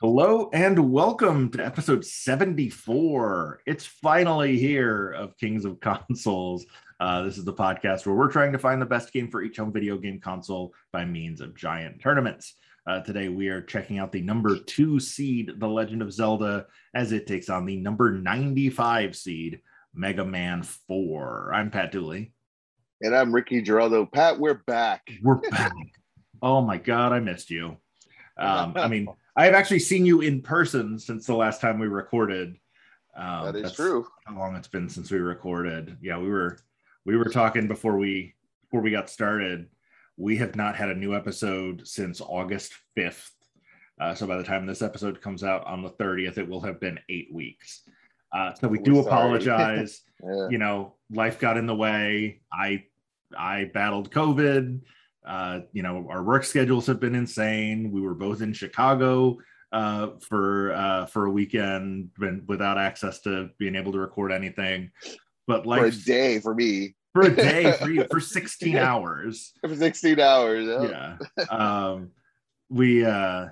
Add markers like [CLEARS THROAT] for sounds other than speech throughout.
Hello and welcome to episode 74. It's finally here of Kings of Consoles. Uh, this is the podcast where we're trying to find the best game for each home video game console by means of giant tournaments. Uh, today we are checking out the number two seed, The Legend of Zelda, as it takes on the number 95 seed, Mega Man 4. I'm Pat Dooley. And I'm Ricky Geraldo. Pat, we're back. We're back. oh my God, I missed you. Um, I mean, [LAUGHS] I have actually seen you in person since the last time we recorded. Um, that is true. How long it's been since we recorded? Yeah, we were we were talking before we before we got started. We have not had a new episode since August fifth. Uh, so by the time this episode comes out on the thirtieth, it will have been eight weeks. Uh, so we we're do sorry. [LAUGHS] apologize. yeah. You know, life got in the way. I I battled COVID. Uh, you know, our work schedules have been insane. We were both in Chicago uh, for uh, for a weekend without access to being able to record anything. But like for a day for me, for a day for you for [LAUGHS] 16 hours. For 16 hours. Yeah. yeah. Um, we uh,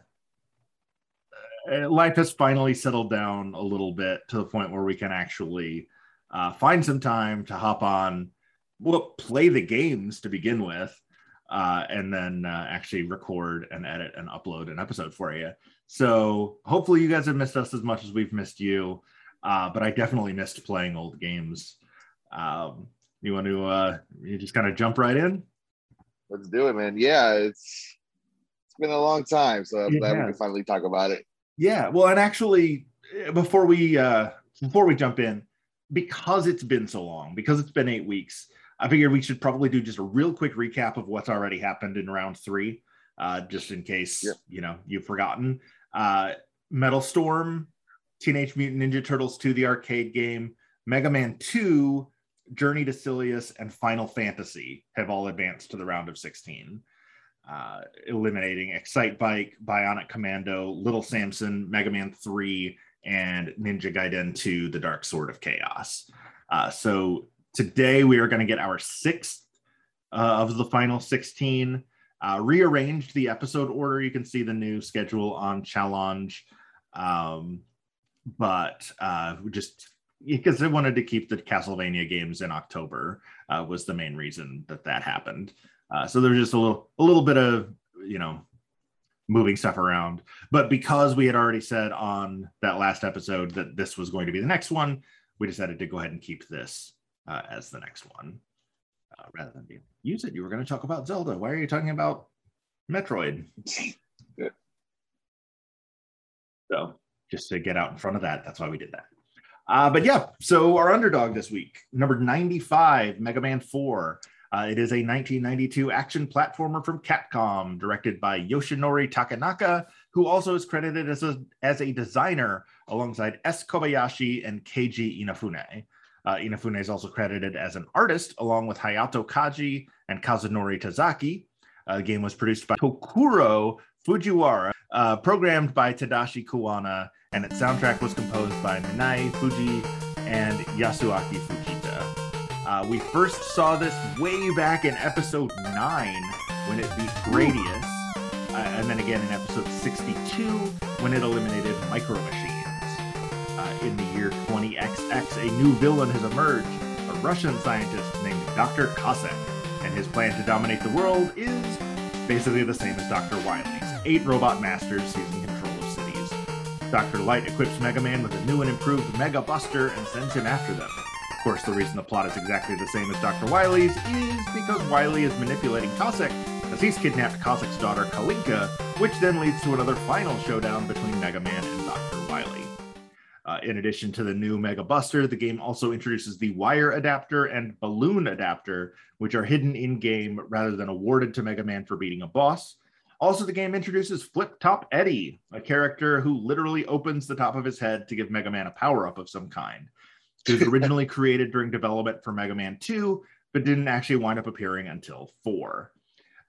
uh, life has finally settled down a little bit to the point where we can actually uh, find some time to hop on. Well, play the games to begin with uh, and then uh, actually record and edit and upload an episode for you. So hopefully you guys have missed us as much as we've missed you. Uh, but I definitely missed playing old games. Um, you want to uh, you just kind of jump right in? Let's do it, man. Yeah, it's it's been a long time, so I'm glad we can finally talk about it. Yeah, well, and actually, before we uh, before we jump in, because it's been so long, because it's been eight weeks, I figured we should probably do just a real quick recap of what's already happened in round three, uh, just in case yep. you know you've forgotten. Uh, Metal Storm, Teenage Mutant Ninja Turtles 2, the arcade game, Mega Man 2, Journey to Silius, and Final Fantasy have all advanced to the round of 16, uh, eliminating Excitebike, Bionic Commando, Little Samson, Mega Man 3, and Ninja Gaiden 2, The Dark Sword of Chaos. Uh, so Today, we are going to get our sixth uh, of the final 16. Uh, rearranged the episode order. You can see the new schedule on Challonge. Um, but uh, just because they wanted to keep the Castlevania games in October uh, was the main reason that that happened. Uh, so there's just a little, a little bit of, you know, moving stuff around. But because we had already said on that last episode that this was going to be the next one, we decided to go ahead and keep this uh, as the next one uh, rather than being use it. You were going to talk about Zelda. Why are you talking about Metroid? [LAUGHS] so just to get out in front of that, that's why we did that. Uh, but yeah, so our underdog this week, number 95, Mega Man 4. Uh, it is a 1992 action platformer from Capcom, directed by Yoshinori Takenaka, who also is credited as a, as a designer alongside S. Kobayashi and Keiji Inafune. Uh, Inafune is also credited as an artist along with Hayato Kaji and Kazunori Tazaki. Uh, the game was produced by Tokuro Fujiwara, uh, programmed by Tadashi Kuwana, and its soundtrack was composed by Minae Fujii and Yasuaki Fujita. Uh, we first saw this way back in episode 9 when it beat Gradius, uh, and then again in episode 62 when it eliminated Micro Machine in the year 20XX, a new villain has emerged, a Russian scientist named Dr. Cossack, and his plan to dominate the world is basically the same as Dr. Wily's eight robot masters seizing cities. Dr. Light equips Mega Man with a new and improved Mega Buster and sends him after them. Of course, the reason the plot is exactly the same as Dr. Wily's is because Wily is manipulating Cossack as he's kidnapped Cossack's daughter Kalinka, which then leads to another final showdown between Mega Man and Dr. Wily. Uh, in addition to the new Mega Buster, the game also introduces the wire adapter and balloon adapter, which are hidden in game rather than awarded to Mega Man for beating a boss. Also, the game introduces Flip Top Eddie, a character who literally opens the top of his head to give Mega Man a power up of some kind. It was [LAUGHS] originally created during development for Mega Man 2, but didn't actually wind up appearing until four.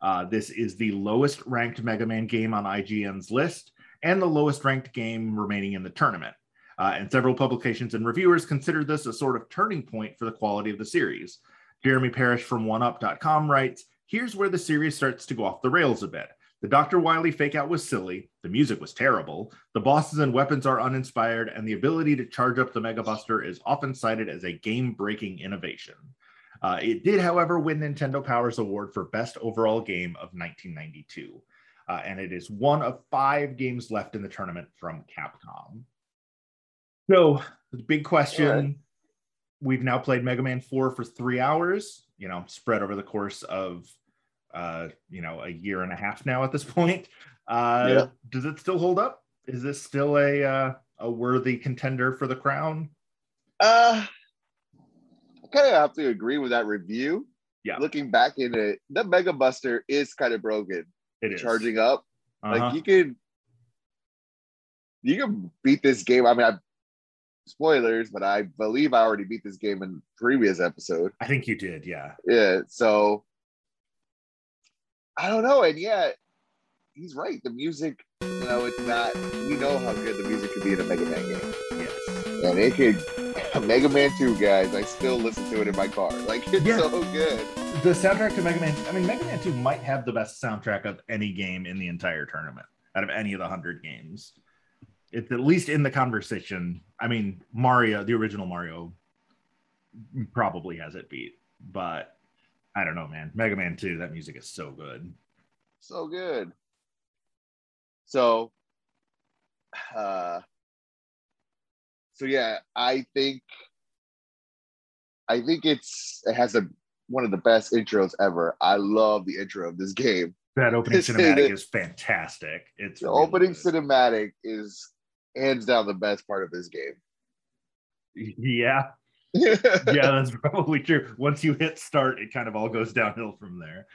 Uh, this is the lowest ranked Mega Man game on IGN's list and the lowest ranked game remaining in the tournament. Uh, and several publications and reviewers consider this a sort of turning point for the quality of the series. Jeremy Parish from OneUp.com writes Here's where the series starts to go off the rails a bit. The Dr. Wily fake out was silly, the music was terrible, the bosses and weapons are uninspired, and the ability to charge up the Mega Buster is often cited as a game breaking innovation. Uh, it did, however, win Nintendo Power's award for Best Overall Game of 1992. Uh, and it is one of five games left in the tournament from Capcom. So, the big question right. we've now played Mega Man 4 for three hours, you know, spread over the course of, uh, you know, a year and a half now at this point. Uh, yeah. Does it still hold up? Is this still a, uh, a worthy contender for the crown? Uh, I kind of have to agree with that review. Yeah. Looking back in it, the Mega Buster is kind of broken. It is charging up. Uh-huh. Like you could, you can beat this game. I mean, I spoilers, but I believe I already beat this game in previous episode. I think you did, yeah. Yeah. So I don't know, and yet, he's right. The music, you know, it's not. We know how good the music could be in a Mega Man game. Yes. And it could [LAUGHS] Mega Man 2, guys. I still listen to it in my car. Like it's yeah. so good. The soundtrack to Mega Man, I mean, Mega Man 2 might have the best soundtrack of any game in the entire tournament out of any of the hundred games. It's at least in the conversation. I mean, Mario, the original Mario, probably has it beat, but I don't know, man. Mega Man 2, that music is so good. So good. So uh so yeah, I think I think it's it has a one of the best intros ever. I love the intro of this game. That opening [LAUGHS] cinematic is fantastic. It's the really opening good. cinematic is hands down the best part of this game. Yeah. [LAUGHS] yeah, that's probably true. Once you hit start, it kind of all goes downhill from there.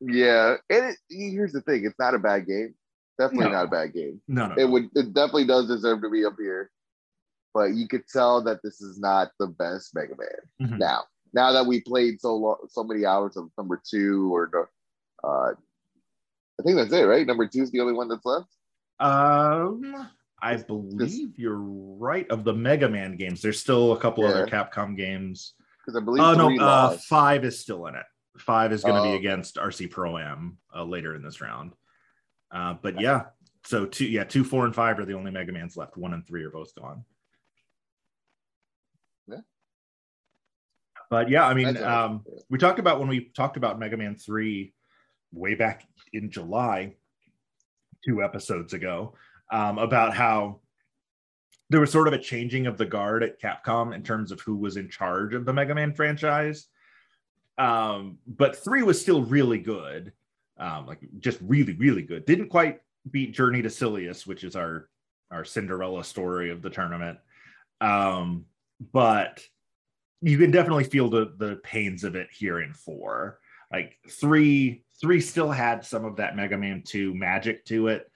Yeah, and it, here's the thing: it's not a bad game. Definitely no. not a bad game. No, no, it would. It definitely does deserve to be up here but you could tell that this is not the best Mega Man. Mm-hmm. Now, now that we played so long, so many hours of number two or uh, I think that's it, right? Number two is the only one that's left. Um, I believe you're right. Of the Mega Man games, there's still a couple yeah. other Capcom games. Because I believe. Oh no, uh, five is still in it. Five is going to be oh. against RC Pro Am uh, later in this round. Uh, but yeah, so two, yeah, two, four, and five are the only Mega Mans left. One and three are both gone. Yeah. But yeah, I mean, um, we talked about when we talked about Mega Man 3 way back in July, two episodes ago, um, about how there was sort of a changing of the guard at Capcom in terms of who was in charge of the Mega Man franchise. Um, but three was still really good, um, like just really, really good. Didn't quite beat Journey to Silius, which is our our Cinderella story of the tournament. Um, but you can definitely feel the the pains of it here in four. Like three, three still had some of that Mega Man 2 magic to it.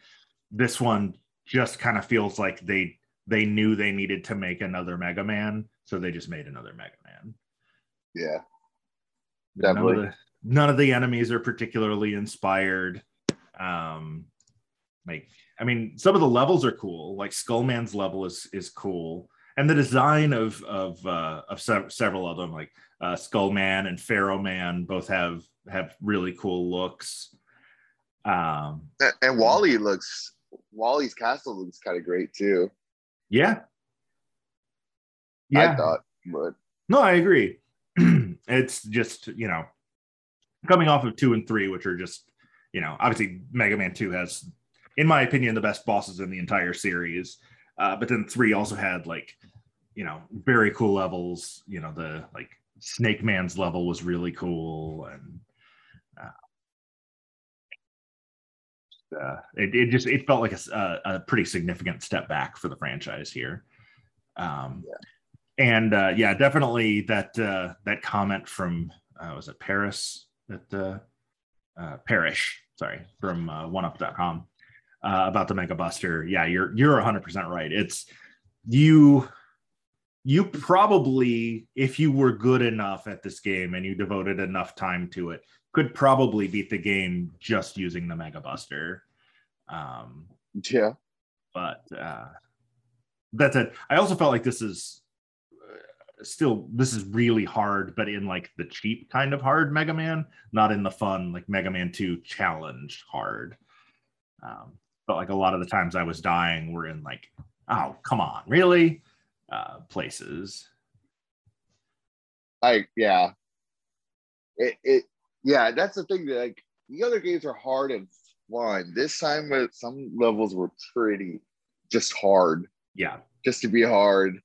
This one just kind of feels like they they knew they needed to make another Mega Man, so they just made another Mega Man. Yeah. Definitely. None of the, none of the enemies are particularly inspired. Um like I mean, some of the levels are cool. Like Skullman's level is is cool and the design of of uh, of se- several of them, like uh, Skull Man and Pharaoh Man, both have have really cool looks. Um, and, and Wally looks Wally's castle looks kind of great too. Yeah, yeah. I thought, but no, I agree. [CLEARS THROAT] it's just you know coming off of two and three, which are just you know obviously Mega Man two has, in my opinion, the best bosses in the entire series. Uh, but then three also had like, you know, very cool levels. You know, the like Snake Man's level was really cool, and uh, uh, it, it just it felt like a, a, pretty significant step back for the franchise here. Um, yeah. And uh, yeah, definitely that uh, that comment from uh, was it Paris that uh, uh, Parish, sorry, from uh, OneUp.com uh, about the Mega Buster. Yeah, you're you're 100 percent right. It's you you probably, if you were good enough at this game and you devoted enough time to it, could probably beat the game just using the Mega Buster. Um, yeah, but uh, that's it. I also felt like this is uh, still this is really hard, but in like the cheap kind of hard Mega Man, not in the fun like Mega Man Two challenge hard. Um, but like a lot of the times I was dying were in like, oh come on, really? Uh, places. Like yeah, it it yeah that's the thing that like the other games are hard and fun. This time, some levels were pretty just hard. Yeah, just to be hard.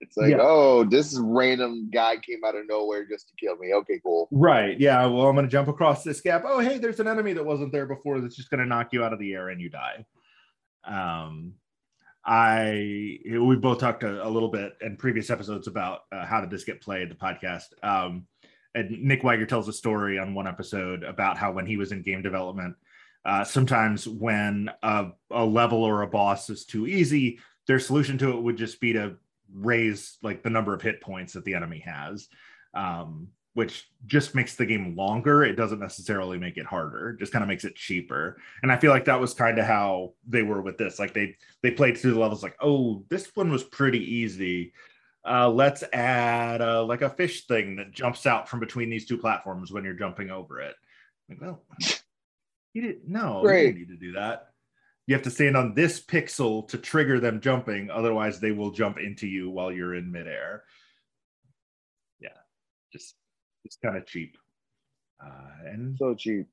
It's like, yeah. oh, this random guy came out of nowhere just to kill me. Okay, cool. Right. Yeah. Well, I'm going to jump across this gap. Oh, hey, there's an enemy that wasn't there before that's just going to knock you out of the air and you die. Um, I we both talked a, a little bit in previous episodes about uh, how did this get played, the podcast. Um, and Nick Wiger tells a story on one episode about how when he was in game development, uh, sometimes when a, a level or a boss is too easy, their solution to it would just be to raise like the number of hit points that the enemy has, um, which just makes the game longer. It doesn't necessarily make it harder; it just kind of makes it cheaper. And I feel like that was kind of how they were with this. Like they they played through the levels like, oh, this one was pretty easy. Uh, let's add uh, like a fish thing that jumps out from between these two platforms when you're jumping over it. Like, well, you didn't. No, Great. you didn't need to do that. You have to stand on this pixel to trigger them jumping. Otherwise, they will jump into you while you're in midair. Yeah, just it's kind of cheap. Uh, and so cheap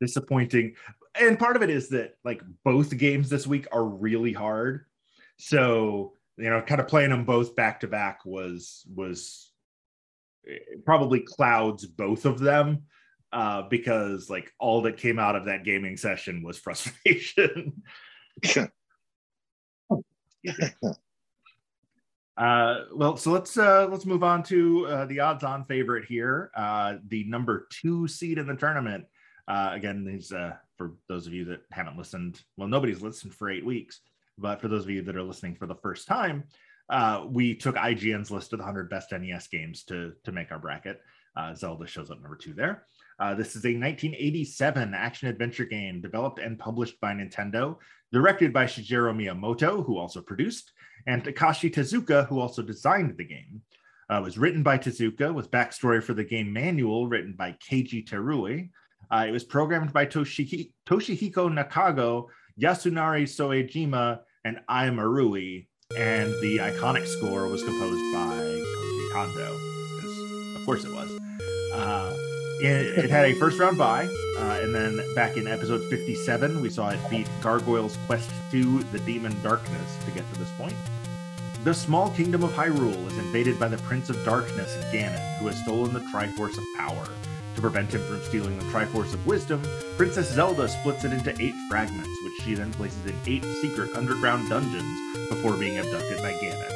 disappointing and part of it is that like both games this week are really hard so you know kind of playing them both back to back was was eh, probably clouds both of them uh, because like all that came out of that gaming session was [LAUGHS] frustration. [LAUGHS] uh, well, so let's uh, let's move on to uh, the odds-on favorite here, uh, the number two seed in the tournament. Uh, again, these uh, for those of you that haven't listened. Well, nobody's listened for eight weeks, but for those of you that are listening for the first time, uh, we took IGN's list of the 100 best NES games to to make our bracket. Uh, Zelda shows up number two there. Uh, this is a 1987 action adventure game developed and published by Nintendo, directed by Shigeru Miyamoto, who also produced, and Takashi Tezuka, who also designed the game. Uh, was written by Tezuka with backstory for the game manual written by Keiji Terui. Uh, it was programmed by Toshihiko Nakago, Yasunari Soejima, and Ai Marui, and the iconic score was composed by Koji Kondo. Of course it was. Uh, it, it, had a first round bye, uh, and then back in episode 57, we saw it beat Gargoyle's Quest to the Demon Darkness to get to this point. The small kingdom of Hyrule is invaded by the Prince of Darkness, Ganon, who has stolen the Triforce of Power. To prevent him from stealing the Triforce of Wisdom, Princess Zelda splits it into eight fragments, which she then places in eight secret underground dungeons before being abducted by Ganon.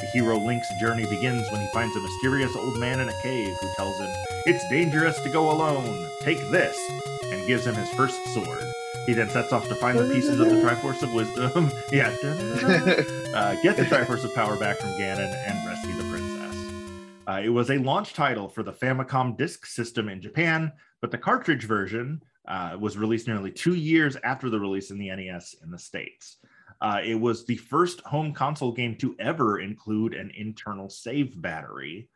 The hero Link's journey begins when he finds a mysterious old man in a cave who tells him, It's dangerous to go alone, take this, and gives him his first sword. He then sets off to find the pieces of the Triforce of Wisdom. [LAUGHS] yeah. [LAUGHS] uh, get the Triforce of Power back from Ganon and rescue the princess. Uh, it was a launch title for the Famicom Disk System in Japan, but the cartridge version uh, was released nearly two years after the release in the NES in the States. Uh, it was the first home console game to ever include an internal save battery,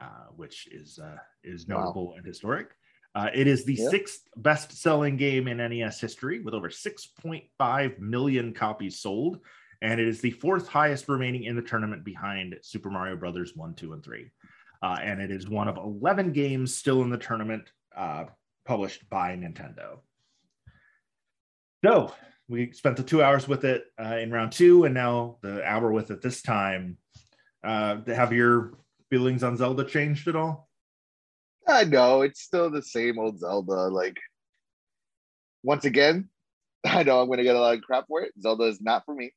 uh, which is uh, is notable wow. and historic. Uh, it is the yep. sixth best-selling game in NES history, with over 6.5 million copies sold, and it is the fourth highest remaining in the tournament behind Super Mario Brothers one, two, and three. Uh, and it is one of 11 games still in the tournament uh, published by Nintendo. So we spent the two hours with it uh, in round two, and now the hour with it this time. Uh, have your feelings on Zelda changed at all? I know it's still the same old Zelda. Like, once again, [LAUGHS] I know I'm gonna get a lot of crap for it. Zelda is not for me.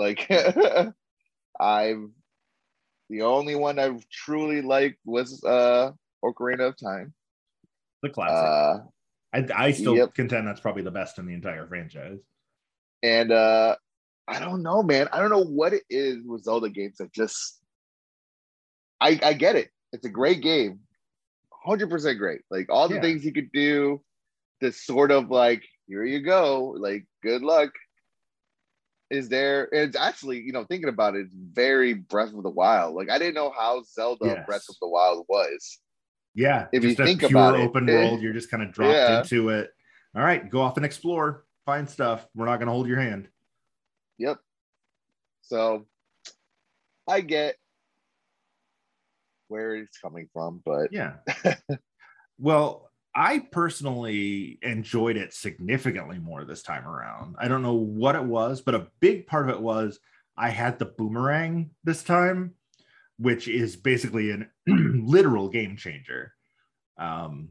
Like, [LAUGHS] I've the only one I've truly liked was uh Ocarina of Time. The classic. Uh, I, I still yep. contend that's probably the best in the entire franchise and uh, I don't know, man. I don't know what it is with Zelda games that just I I get it. It's a great game. 100% great. Like all the Yeah. things you could do, this sort of like, here you go, like good luck is there. It's actually, you know, thinking about it, very Breath of the Wild. Like I didn't know how Zelda Yes. Breath of the Wild was. Yeah, If you a think pure about it, open eh, world. You're just kind of dropped yeah. into it. All right, go off and explore, find stuff. We're not going to hold your hand. Yep. So I get where it's coming from, but Yeah. [LAUGHS] well, I personally enjoyed it significantly more this time around. I don't know what it was, but a big part of it was I had the boomerang this time, which is basically an [CLEARS THROAT] literal game changer. Um,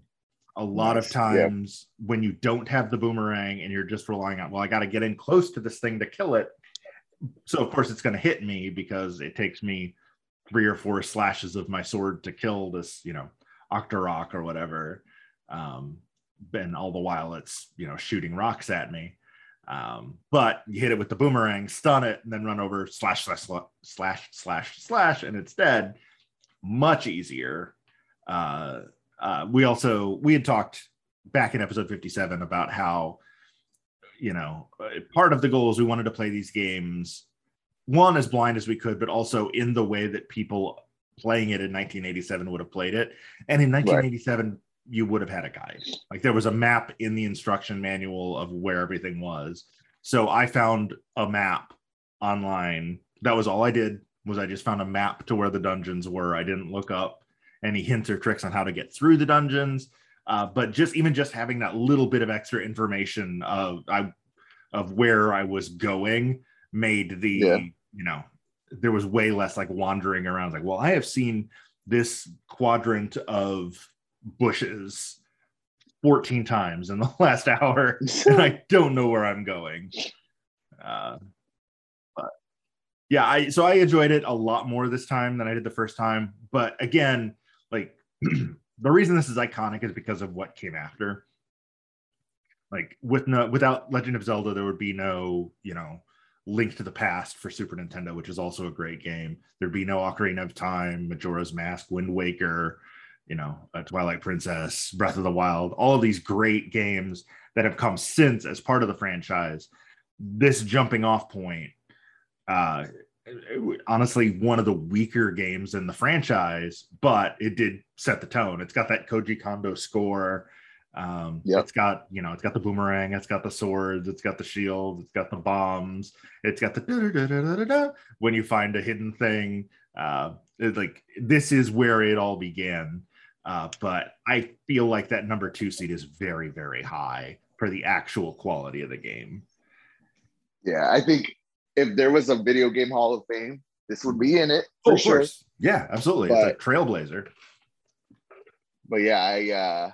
a lot of Nice. Yeah. times when you don't have the boomerang and you're just relying on, well, I got to get in close to this thing to kill it. So, of course, it's going to hit me because it takes me three or four slashes of my sword to kill this, you know, Octorok or whatever. Um, and all the while it's, you know, shooting rocks at me. Um, but you hit it with the boomerang, stun it, and then run over slash slash slash slash slash and it's dead. Much easier. Uh, uh, we also we had talked back in episode 57 about how you know uh, part of the goal is we wanted to play these games one as blind as we could but also in the way that people playing it in 1987 would have played it and in 1987 you would have had a guide. Like there was a map in the instruction manual of where everything was. So i found a map online. That was all i did was i just found a map to where the dungeons were. I didn't look up any hints or tricks on how to get through the dungeons. Uh, but just even just having that little bit of extra information of I, of where I was going made the Yeah. you know there was way less like wandering around. Like well I have seen this quadrant of bushes 14 times in the [LAUGHS] last hour and I [LAUGHS] don't know where I'm going. Uh, but yeah, I so I enjoyed it a lot more this time than I did the first time. But again, like [CLEARS THROAT] the reason this is iconic is because of what came after. Like with no without Legend of Zelda, there would be no, you know, Link to the Past for Super Nintendo, which is also a great game. There'd be no Ocarina of Time, Majora's Mask, Wind Waker, you know, uh, Twilight Princess, Breath of the Wild, all of these great games that have come since as part of the franchise. This jumping off point, uh, honestly, one of the weaker games in the franchise, but it did set the tone. It's got that Koji Kondo score. Um, Yep. It's got, you know, it's got the boomerang, it's got the swords, it's got the shield, it's got the bombs, it's got the when you find a hidden thing. Uh, it's like this is where it all began. Uh, but I feel like that number two seed is very, very high for the actual quality of the game. yeah, I think if there was a video game Hall of Fame, this would be in it for sure. Yeah, absolutely. But- it's a trailblazer. But yeah, I uh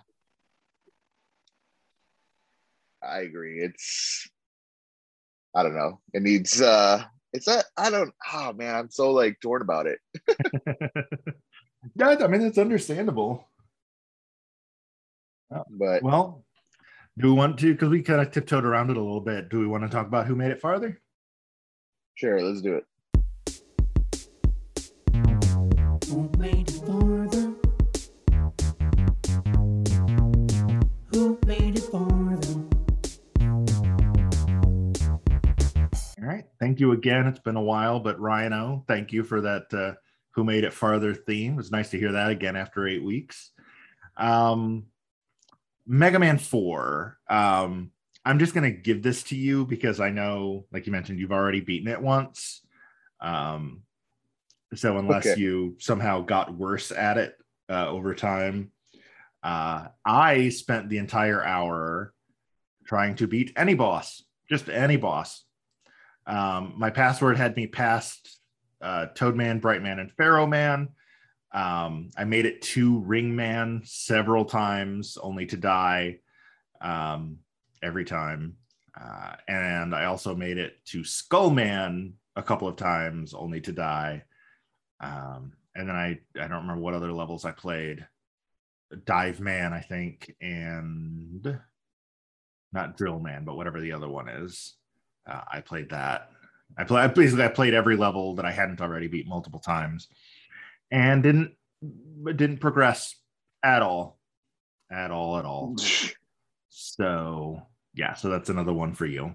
I agree. It's I don't know. It needs uh it's a I don't oh man, I'm so like torn about it. [LAUGHS] Yeah, I mean it's understandable. But Well, do we want to because we kind of tiptoed around it a little bit? Do we want to talk about who made it farther? sure, let's do it. Who made it farther? Who made it farther? All right. Thank you again. It's been a while, but Ryan O, thank you for that uh, Who Made It Farther theme. It was nice to hear that again after eight weeks. Um, Mega Man 4. Um, I'm just going to give this to you because I know, like you mentioned, you've already beaten it once. Um, so unless Okay. you somehow got worse at it uh, over time, uh, I spent the entire hour trying to beat any boss, just any boss. Um, my password had me past uh, Toadman, Brightman, and Pharaoh Man. Um, I made it to Ringman several times, only to die um, every time. Uh, and I also made it to Skullman a couple of times, only to die. Um, and then I I don't remember what other levels I played. Dive Man, I think, and not Drill Man, but whatever the other one is. Uh, I played that. I play basically I played every level that I hadn't already beat multiple times, and didn't didn't progress at all, at all, at all. [LAUGHS] So yeah, so that's another one for you.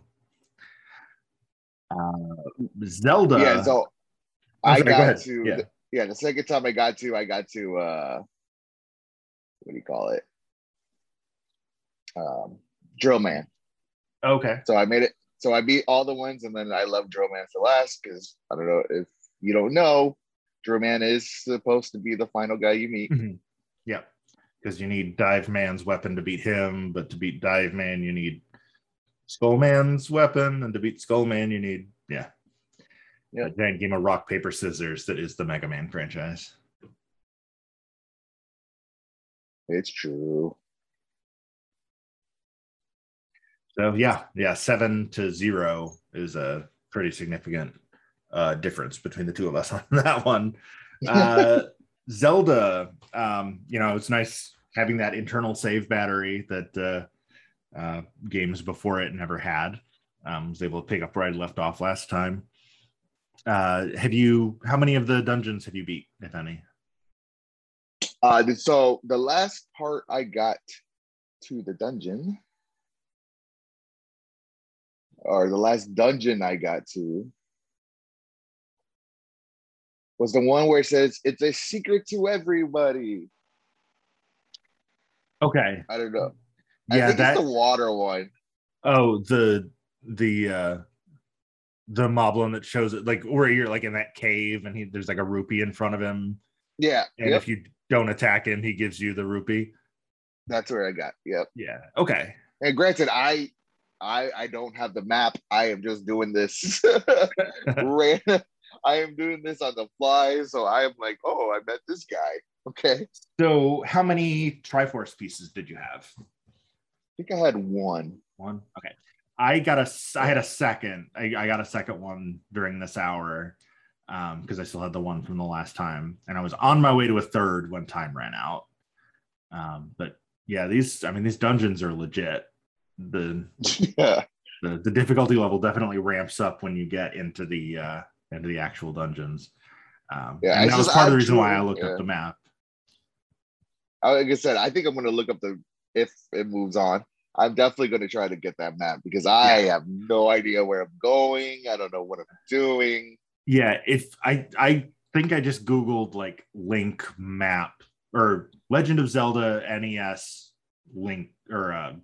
Uh, Zelda. yeah, so I'm sorry, got ahead. to Yeah. yeah. the second time I got to, I got to uh what do you call it? Um Drill Man. Okay. So I made it so I beat all the ones and then I love Drill Man for last because I don't know if you don't know, Drill Man is supposed to be the final guy you meet. Mhm. Yeah, because you need Dive Man's weapon to beat him, but to beat Dive Man, you need Skull Man's weapon, and to beat Skull Man, you need yeah, Yeah. a giant game of rock paper scissors that is the Mega Man franchise. It's true. So yeah, yeah, seven to zero is a pretty significant uh, difference between the two of us [LAUGHS] on that one. Uh, [LAUGHS] Zelda, um, you know, it's nice having that internal save battery that uh, uh, games before it never had. Um, was able to pick up where I left off last time. Uh, have you? How many of the dungeons have you beat, if any? Uh, so the last part I got to the dungeon, or the last dungeon I got to, was the one where it says it's a secret to everybody. Okay, I don't know. I yeah, think that. it's the water one. Oh, the the uh the moblin that shows it like where you're like in that cave and he there's like a rupee in front of him. Yeah, And yep, if you don't attack him, he gives you the rupee. that's where I got. Yep. Yeah. Okay. And granted, I, I, I don't have the map. I am just doing this. [LAUGHS] [LAUGHS] I am doing this on the fly, so I am like, oh, I met this guy. Okay, So how many Triforce pieces did you have? I think I had one. One. Okay. I got a. I had a second. I, I got a second one during this hour. Um, because I still had the one from the last time, and I was on my way to a third when time ran out. Um, but yeah, these I mean these dungeons are legit. The [LAUGHS] yeah, the, the difficulty level definitely ramps up when you get into the uh into the actual dungeons um Yeah, and that was part of the reason why i looked yeah. up the map like I said, I think I'm gonna look up the if it moves on. I'm definitely gonna try to get that map because I have no idea where I'm going. I don't know what I'm doing. yeah if i i think i just googled like link map or legend of zelda nes link or uh,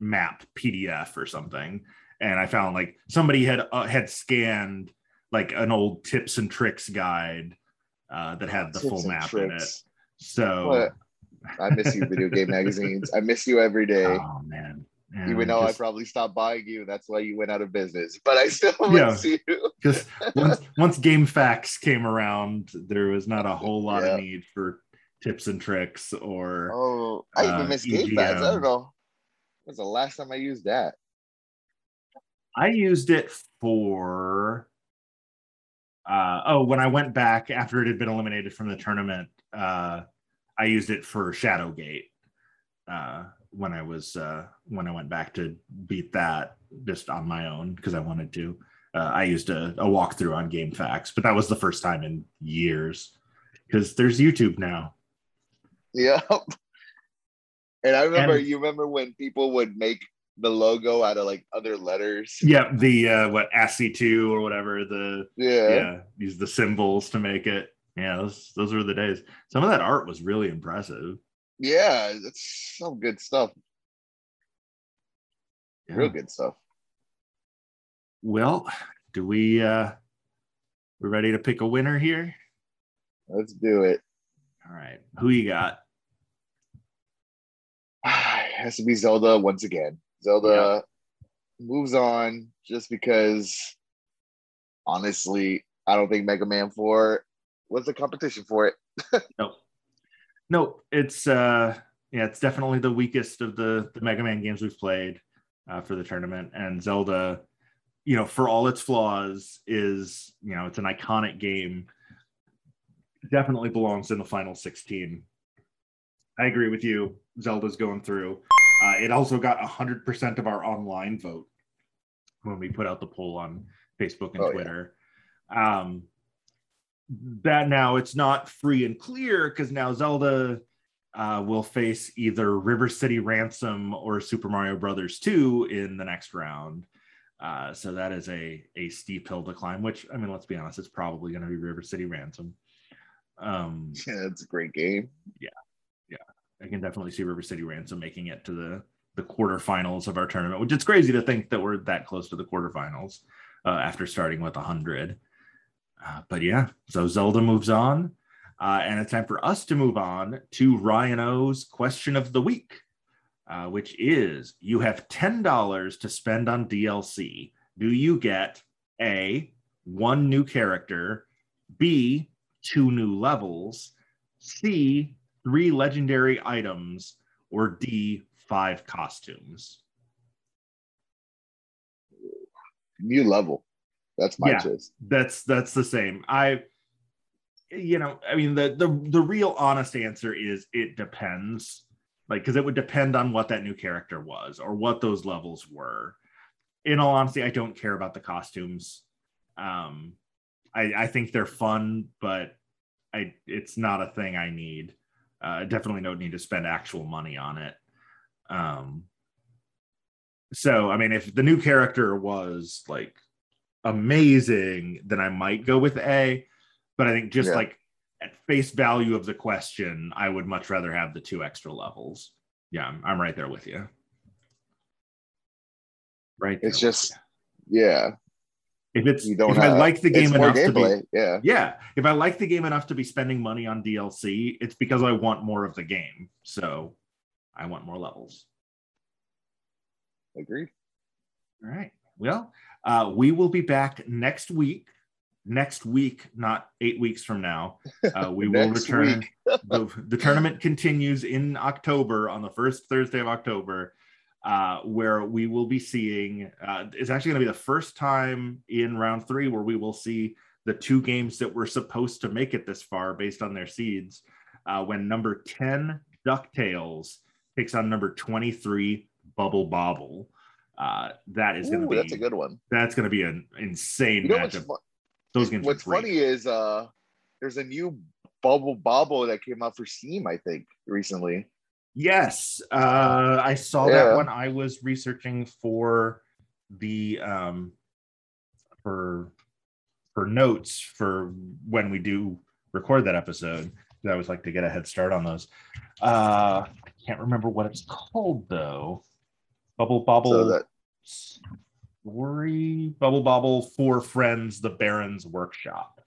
map pdf or something and i found like somebody had uh, had scanned like an old tips and tricks guide uh, that had the Tips full map in it so What? I miss you, video game [LAUGHS] magazines. I miss you every day. oh man Even And though I probably stopped buying you, that's why you went out of business. But I still [LAUGHS] Yeah. miss you. because [LAUGHS] once once GameFAQs came around there was not a whole lot Yeah. of need for tips and tricks or Oh, I even Uh, miss GameFAQs. I don't know. When's the last time I used that? i used it for uh oh when i went back after it had been eliminated from the tournament uh i used it for shadowgate uh when i was uh when i went back to beat that just on my own because i wanted to uh, i used a, a walkthrough on GameFAQs but that was the first time in years because there's youtube now Yep. And I remember, And- you remember when people would make the logo out of like other letters? Yeah, the uh what ASCII2 or whatever the Yeah. yeah, use the symbols to make it. Yeah, those those were the days. Some of that art was really impressive. Yeah. That's some good stuff. Yeah. Real good stuff. Well, do we uh we ready to pick a winner here? Let's do it. All right. Who you got? Has to be Zelda once again. Zelda moves on just because honestly, I don't think Mega Man 4 was the competition for it. [LAUGHS] no. Nope. It's uh yeah, it's definitely the weakest of the the Mega Man games we've played uh, for the tournament. And Zelda, you know, for all its flaws, is you know, it's an iconic game. Definitely belongs in the final 16. I agree with you. Zelda's going through. Uh, it also got 100% of our online vote when we put out the poll on Facebook and Oh, yeah. Twitter. Um, that now it's not free and clear because now Zelda uh, will face either River City Ransom or Super Mario Brothers 2 in the next round. Uh, so that is a a steep hill to climb. Which I mean, let's be honest, it's probably going to be River City Ransom. Um, Yeah, [LAUGHS] it's a great game. I can definitely see River City Ransom making it to the the quarterfinals of our tournament, which it's crazy to think that we're that close to the quarterfinals uh, after starting with 100. Uh, but yeah, so Zelda moves on, uh, and it's time for us to move on to Ryan O's question of the week, uh, which is: You have ten dollars to spend on DLC. Do you get a one new character, B two new levels, C three legendary items, or D, five costumes. New level. That's my Yeah. choice. That's that's the same. I you know, I mean the the the real honest answer is it depends. Like cuz it would depend on what that new character was or what those levels were. In all honesty, I don't care about the costumes. Um I I think they're fun, but I it's not a thing I need. Uh, I definitely don't need to spend actual money on it. Um, so I mean, if the new character was like amazing, then I might go with A. But I think just Yeah. like at face value of the question, I would much rather have the two extra levels. Yeah, I'm, I'm right there with you. Right. It's just yeah. If it's You don't if I like the game enough to be. Yeah. yeah if i like the game enough to be spending money on dlc it's because i want more of the game so i want more levels Agreed. all right well uh, we will be back next week next week not eight weeks from now uh, [LAUGHS] we will return [LAUGHS] the, the tournament continues in october on the first thursday of october uh, where we will be seeing uh, it's actually going to be the first time in round three where we will see the two games that were supposed to make it this far based on their seeds uh, when number 10 ducktales takes on number 23 bubble bobble uh, that is going to be that's a good one. that's going to be an insane You know what's, matchup fu- those games what's funny is uh there's a new bubble bobble that came out for Steam, I think, recently. Yes, uh, I saw Yeah. that when I was researching for the um, for for notes for when we do record that episode. I always like to get a head start on those. Uh, I can't remember what it's called though. Bubble Bobble So that Story Bubble Bobble Four Friends the Baron's Workshop.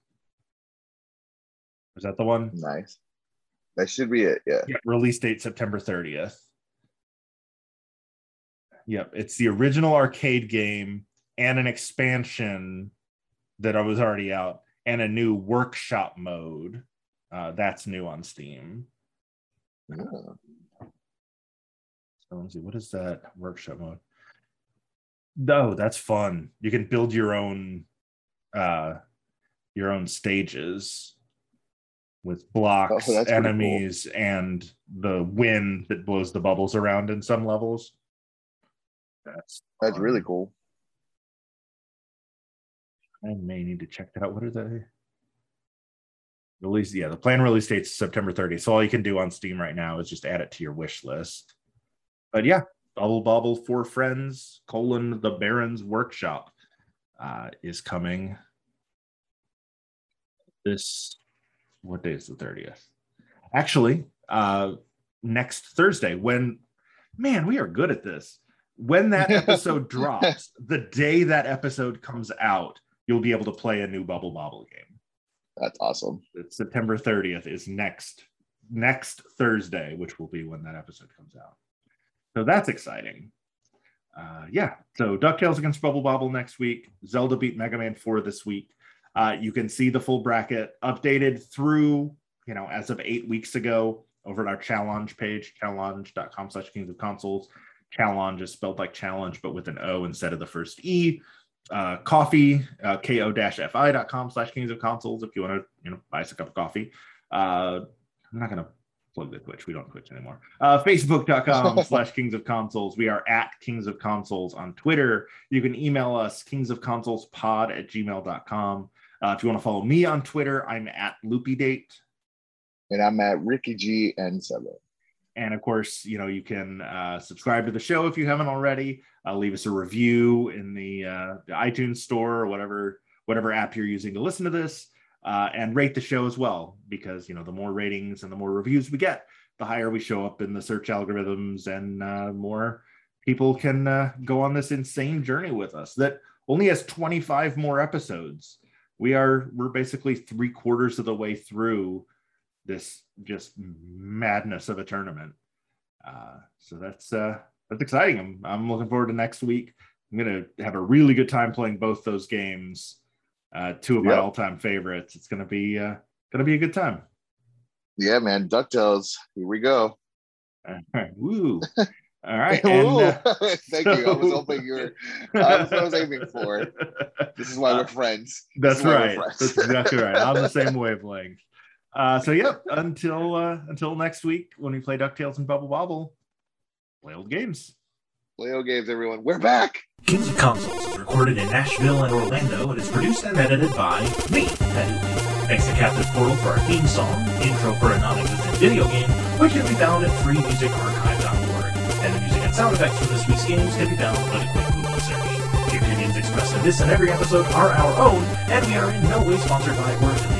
Is that the one? nice. That should be it. Yeah. Yeah, release date September 30th. Yep, it's the original arcade game and an expansion that I was already out and a new workshop mode. Uh, that's new on Steam. Yeah. So let's see, what is that workshop mode? No, that's fun. You can build your own uh your own stages with blocks, Oh, pretty cool. enemies, and the wind that blows the bubbles around in some levels. That's That's fun. really cool. I may need to check that out. What are they? Release, yeah, the plan release date's September 30th. So all you can do on Steam right now is just add it to your wish list. But yeah, Bubble Bobble for Friends, colon the Baron's Workshop uh, is coming this what day is the 30th? Actually, uh next Thursday when man, we are good at this. When that [LAUGHS] episode drops, the day that episode comes out, you'll be able to play a new Bubble Bobble game. That's awesome. It's September 30th is next next Thursday, which will be when that episode comes out. So that's exciting. Uh, yeah, so DuckTales against Bubble Bobble next week. Zelda beat Mega Man 4 this week. Uh, you can see the full bracket updated through, you know, as of eight weeks ago over at our Challonge page, challonge.com slash kings of consoles. Challonge is spelled like challenge, but with an O instead of the first E. Uh, coffee, uh, ko-fi.com slash kings of consoles if you want to, you know, buy us a cup of coffee. Uh, I'm not going to plug the Twitch. We don't Twitch anymore. Uh, Facebook.com [LAUGHS] slash Kings of Consoles. We are at Kings of Consoles on Twitter. You can email us Kings of Consoles pod at gmail.com. Uh, if you want to follow me on Twitter, I'm at Loopy Date. And I'm at Ricky G and seven. And of course, you know, you can uh, subscribe to the show if you haven't already. Uh, leave us a review in the, uh, the iTunes store or whatever whatever app you're using to listen to this, uh, and rate the show as well. Because you know, the more ratings and the more reviews we get, the higher we show up in the search algorithms, and uh, more people can uh, go on this insane journey with us. That only has 25 more episodes. We are we're basically three quarters of the way through this just madness of a tournament. Uh, so that's uh, that's exciting. I'm I'm looking forward to next week. I'm gonna have a really good time playing both those games. Uh, two of my Yep. all-time favorites. It's gonna be uh, gonna be a good time. Yeah, man. DuckTales. Here we go. [LAUGHS] All right, woo! [LAUGHS] All right, [LAUGHS] and, uh, [LAUGHS] Thank you. I was hoping you were. That's what I was aiming for. [LAUGHS] This is why we're friends. That's This is why we're right. friends. That's exactly right. On the same wavelength. Uh, so yeah, until uh, until next week when we play Ducktales and Bubble Bobble, play old games. Leo games, everyone. We're back. Kings of Consoles is recorded in Nashville and Orlando and is produced and edited by me, Matt Dooley. Thanks to Captive Portal for our theme song, intro for a non-existent video game, which can be found at freemusicarchive.org. sound effects for this week's games can be found with a quick Google search. The opinions expressed in this and every episode are our own, and we are in no way sponsored by or